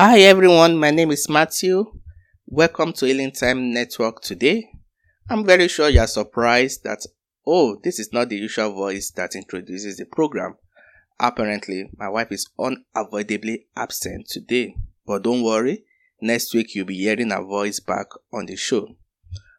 Hi everyone, my name is Matthew. Welcome to Healing Time Network today. I'm very sure you're surprised that, oh, this is not the usual voice that introduces the program. Apparently, my wife is unavoidably absent today. But don't worry, next week you'll be hearing her voice back on the show.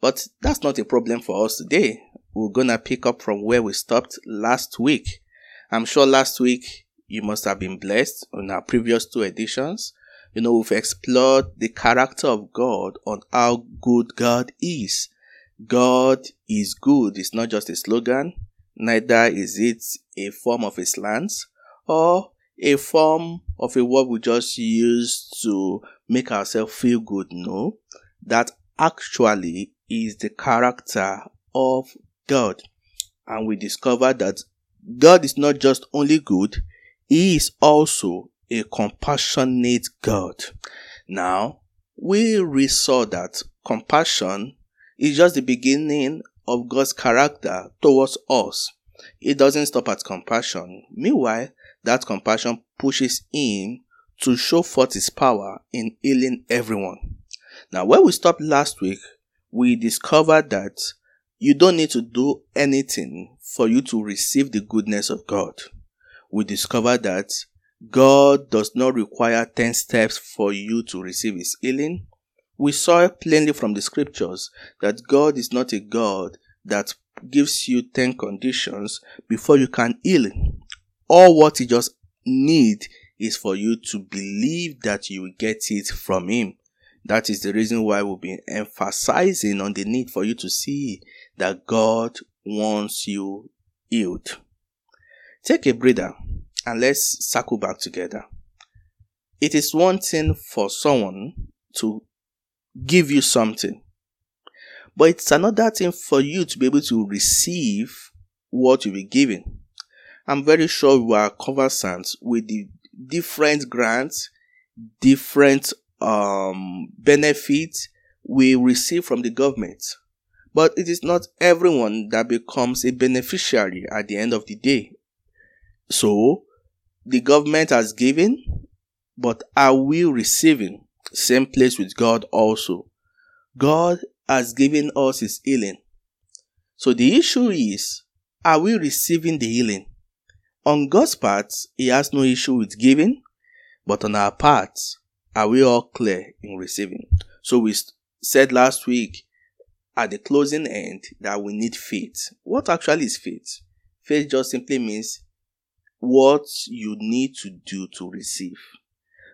But that's not a problem for us today. We're gonna pick up from where we stopped last week. I'm sure last week you must have been blessed on our previous two editions you know, we've explored the character of God on how good God is. God is good. It's not just a slogan, neither is it a form of a slant or a form of a word we just use to make ourselves feel good. No, that actually is the character of God. And we discover that God is not just only good, He is also a compassionate God. Now, we saw that compassion is just the beginning of God's character towards us. It doesn't stop at compassion. Meanwhile, that compassion pushes Him to show forth His power in healing everyone. Now, where we stopped last week, we discovered that you don't need to do anything for you to receive the goodness of God. We discovered that God does not require 10 steps for you to receive his healing. We saw plainly from the scriptures that God is not a God that gives you 10 conditions before you can heal. All what he just need is for you to believe that you will get it from him. That is the reason why we've been emphasizing on the need for you to see that God wants you healed. Take a breather and let's circle back together. It is one thing for someone to give you something, but it's another thing for you to be able to receive what you be given. I'm very sure we are conversant with the different grants, different um, benefits we receive from the government. But it is not everyone that becomes a beneficiary at the end of the day. So, the government has given, but are we receiving? Same place with God also. God has given us his healing. So the issue is, are we receiving the healing? On God's part, he has no issue with giving, but on our part, are we all clear in receiving? So we said last week at the closing end that we need faith. What actually is faith? Faith just simply means what you need to do to receive.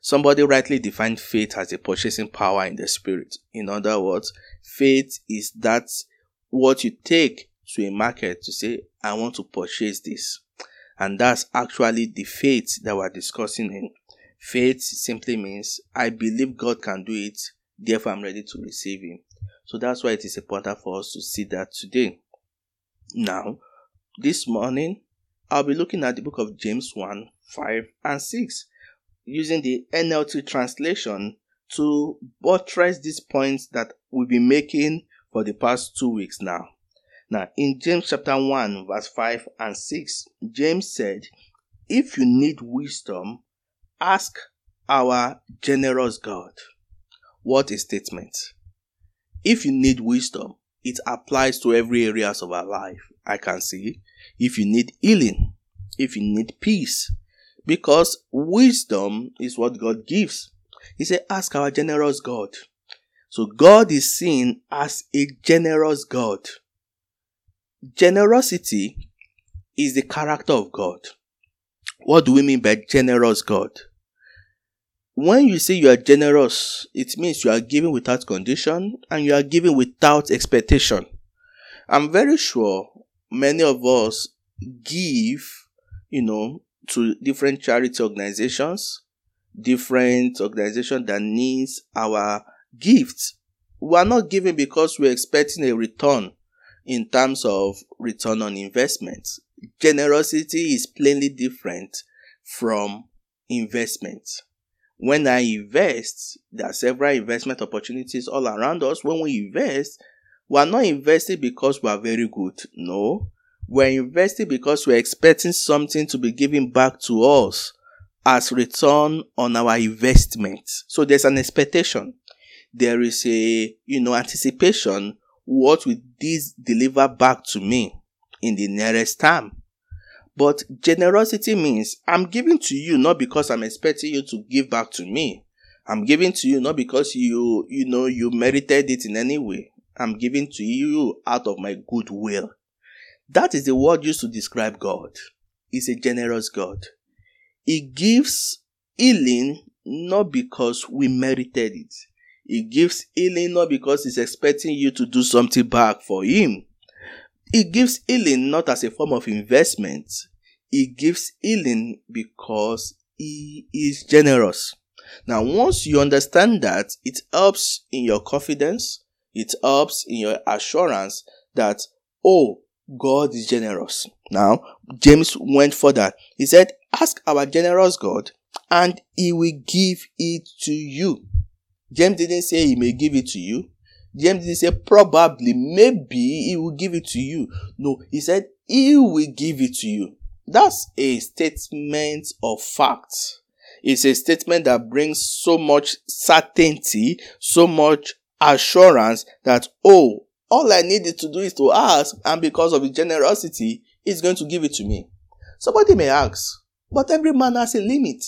Somebody rightly defined faith as a purchasing power in the spirit. In other words, faith is that what you take to a market to say, I want to purchase this. And that's actually the faith that we're discussing in. Faith simply means I believe God can do it, therefore I'm ready to receive Him. So that's why it is important for us to see that today. Now, this morning, I'll be looking at the book of James 1, 5, and 6, using the NLT translation to buttress these points that we've been making for the past two weeks now. Now, in James chapter 1, verse 5 and 6, James said, If you need wisdom, ask our generous God. What a statement. If you need wisdom, it applies to every areas of our life. I can see if you need healing, if you need peace, because wisdom is what God gives. He said, ask our generous God. So God is seen as a generous God. Generosity is the character of God. What do we mean by generous God? When you say you are generous, it means you are giving without condition and you are giving without expectation. I'm very sure many of us give, you know, to different charity organizations, different organizations that needs our gifts. We are not giving because we're expecting a return in terms of return on investment. Generosity is plainly different from investment. When I invest, there are several investment opportunities all around us. When we invest, we are not investing because we are very good. No. We're investing because we're expecting something to be given back to us as return on our investment. So there's an expectation. There is a, you know, anticipation. What will this deliver back to me in the nearest time? But generosity means I'm giving to you not because I'm expecting you to give back to me. I'm giving to you not because you, you know, you merited it in any way. I'm giving to you out of my goodwill. That is the word used to describe God. He's a generous God. He gives healing not because we merited it. He gives healing not because he's expecting you to do something back for him. He gives healing not as a form of investment. He gives healing because he is generous. Now, once you understand that, it helps in your confidence. It helps in your assurance that, oh, God is generous. Now, James went further. He said, ask our generous God and he will give it to you. James didn't say he may give it to you. James didn't say probably, maybe he will give it to you. No, he said he will give it to you. That's a statement of fact. It's a statement that brings so much certainty, so much assurance that, oh, all I needed to do is to ask, and because of his generosity, he's going to give it to me. Somebody may ask, but every man has a limit.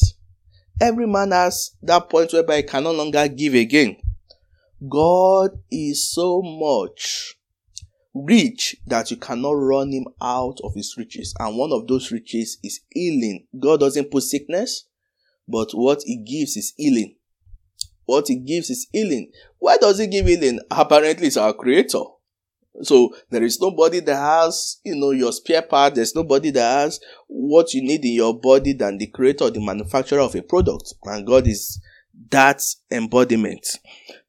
Every man has that point whereby he can no longer give again. God is so much rich that you cannot run him out of his riches. And one of those riches is healing. God doesn't put sickness, but what he gives is healing. What he gives is healing. Why does he give healing? Apparently, it's our creator. So there is nobody that has, you know, your spare part. There's nobody that has what you need in your body than the creator the manufacturer of a product. And God is that embodiment.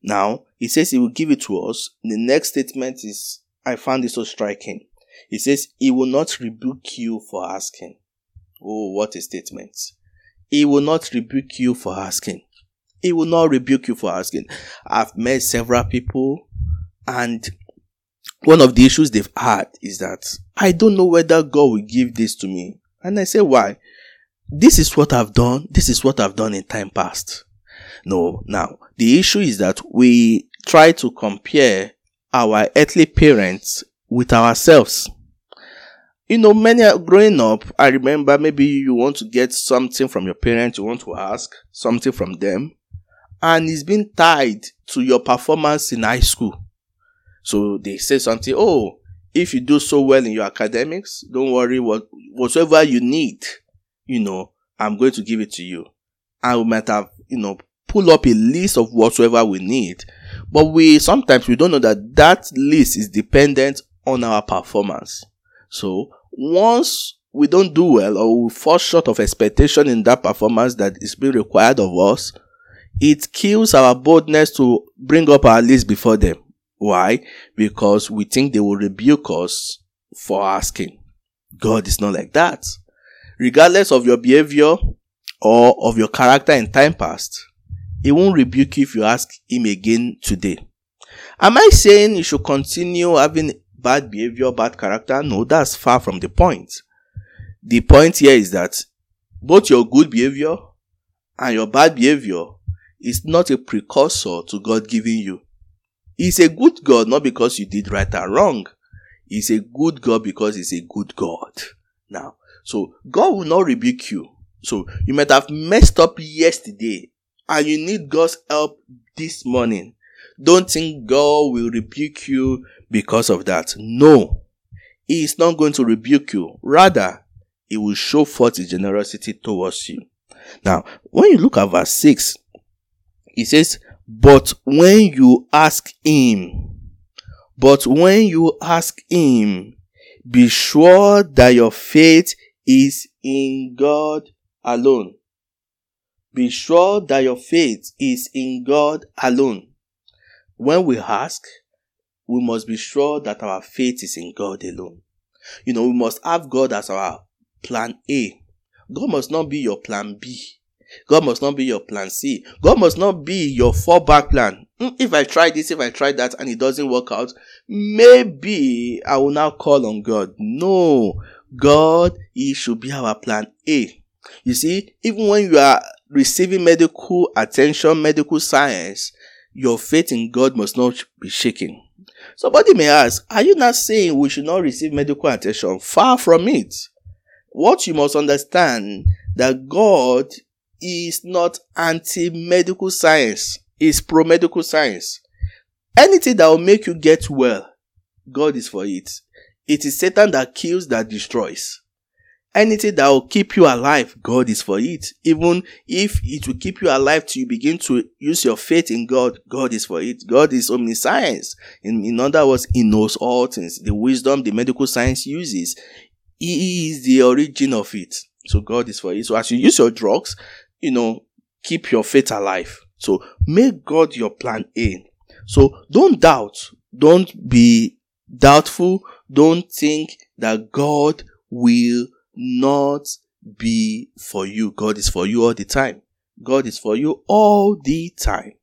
Now, he says he will give it to us. The next statement is, I found it so striking. He says, he will not rebuke you for asking. Oh, what a statement. He will not rebuke you for asking. He will not rebuke you for asking. I've met several people and one of the issues they've had is that I don't know whether God will give this to me. And I say, why? This is what I've done. This is what I've done in time past. No, now, the issue is that we try to compare our earthly parents with ourselves. You know, many are growing up, I remember maybe you want to get something from your parents, you want to ask something from them, and it's been tied to your performance in high school. So they say something, oh, if you do so well in your academics, don't worry, what, whatever you need, you know, I'm going to give it to you. And we might have, you know, pull up a list of whatsoever we need. But we, sometimes we don't know that that list is dependent on our performance. So once we don't do well or we fall short of expectation in that performance that is being required of us, it kills our boldness to bring up our list before them. Why? Because we think they will rebuke us for asking. God is not like that. Regardless of your behavior or of your character in time past, He won't rebuke you if you ask Him again today. Am I saying you should continue having bad behavior, bad character? No, that's far from the point. The point here is that both your good behavior and your bad behavior is not a precursor to God giving you. He's a good God not because you did right or wrong. He's a good God because he's a good God. Now, so God will not rebuke you. So you might have messed up yesterday and you need God's help this morning. Don't think God will rebuke you because of that. No. He is not going to rebuke you. Rather, he will show forth his generosity towards you. Now, when you look at verse 6, he says, but when you ask him, but when you ask him, be sure that your faith is in God alone. Be sure that your faith is in God alone. When we ask, we must be sure that our faith is in God alone. You know, we must have God as our plan A. God must not be your plan B. God must not be your plan C. God must not be your fallback plan. Hmm, if I try this, if I try that, and it doesn't work out, maybe I will now call on God. No, God, He should be our plan A. You see, even when you are receiving medical attention, medical science, your faith in God must not be shaken. Somebody may ask, are you not saying we should not receive medical attention? Far from it. What you must understand that God is not anti-medical science, is pro-medical science. Anything that will make you get well, God is for it. It is Satan that kills, that destroys. Anything that will keep you alive, God is for it. Even if it will keep you alive till you begin to use your faith in God, God is for it. God is omniscience. In, in other words, He knows all things. The wisdom the medical science uses, He is the origin of it. So God is for it. So as you use your drugs, you know, keep your faith alive. So make God your plan A. So don't doubt. Don't be doubtful. Don't think that God will not be for you. God is for you all the time. God is for you all the time.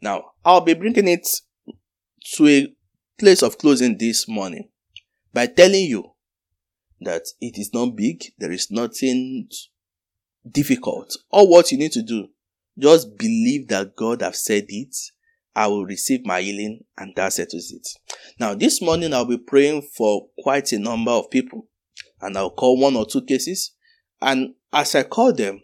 Now, I'll be bringing it to a place of closing this morning by telling you that it is not big. There is nothing difficult. All what you need to do, just believe that God have said it. I will receive my healing and that settles it. Now, this morning I'll be praying for quite a number of people and I'll call one or two cases. And as I call them,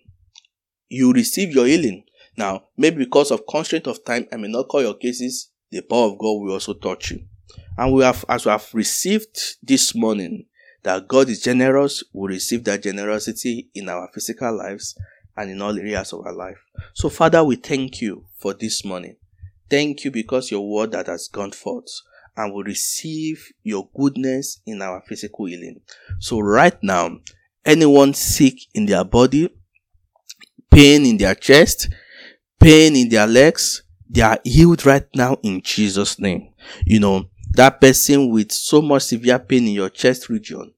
you receive your healing. Now, maybe because of constraint of time, I may not call your cases. The power of God will also touch you. And we have, as we have received this morning, that God is generous, we receive that generosity in our physical lives and in all areas of our life. So, Father, we thank you for this morning. Thank you because your word that has gone forth and we receive your goodness in our physical healing. So right now, anyone sick in their body, pain in their chest, pain in their legs, they are healed right now in Jesus' name. You know, that person with so much severe pain in your chest region,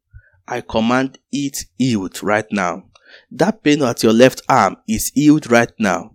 I command it healed right now. That pain at your left arm is healed right now.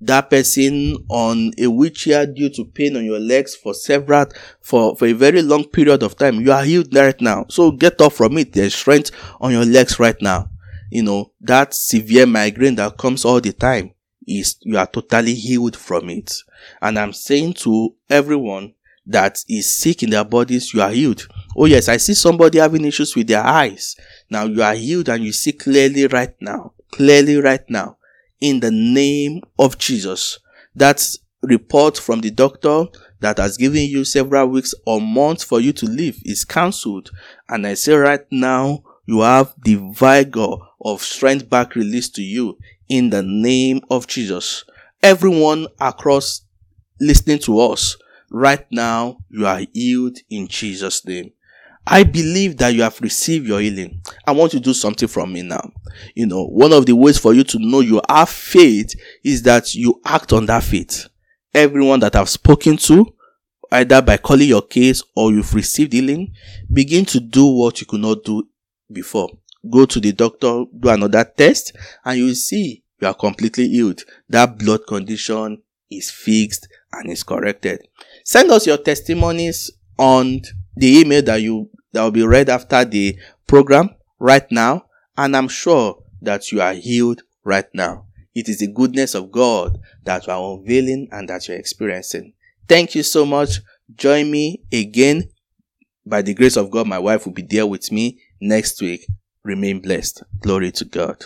That person on a wheelchair due to pain on your legs for several for for a very long period of time you are healed right now. So get up from it. There's strength on your legs right now. You know that severe migraine that comes all the time is you are totally healed from it. And i'm saying to everyone that is sick in their bodies you are healed oh yes i see somebody having issues with their eyes now you are healed and you see clearly right now clearly right now in the name of Jesus. That report from the doctor that has given you several weeks or months for you to live is cancelled. And I say right now, you have the vigor of strength back released to you in the name of Jesus. Everyone across listening to us right now, you are healed in Jesus' name. I believe that you have received your healing. I want you to do something from me now. You know, one of the ways for you to know you have faith is that you act on that faith. Everyone that I've spoken to, either by calling your case or you've received healing, begin to do what you could not do before. Go to the doctor, do another test, and you will see you are completely healed. That blood condition is fixed and is corrected. Send us your testimonies on the email that you that will be read after the program right now and i'm sure that you are healed right now. It is the goodness of god that you are unveiling and that you're experiencing. Thank you so much. Join me again. By the grace of god my wife will be there with me next week. Remain blessed. Glory to god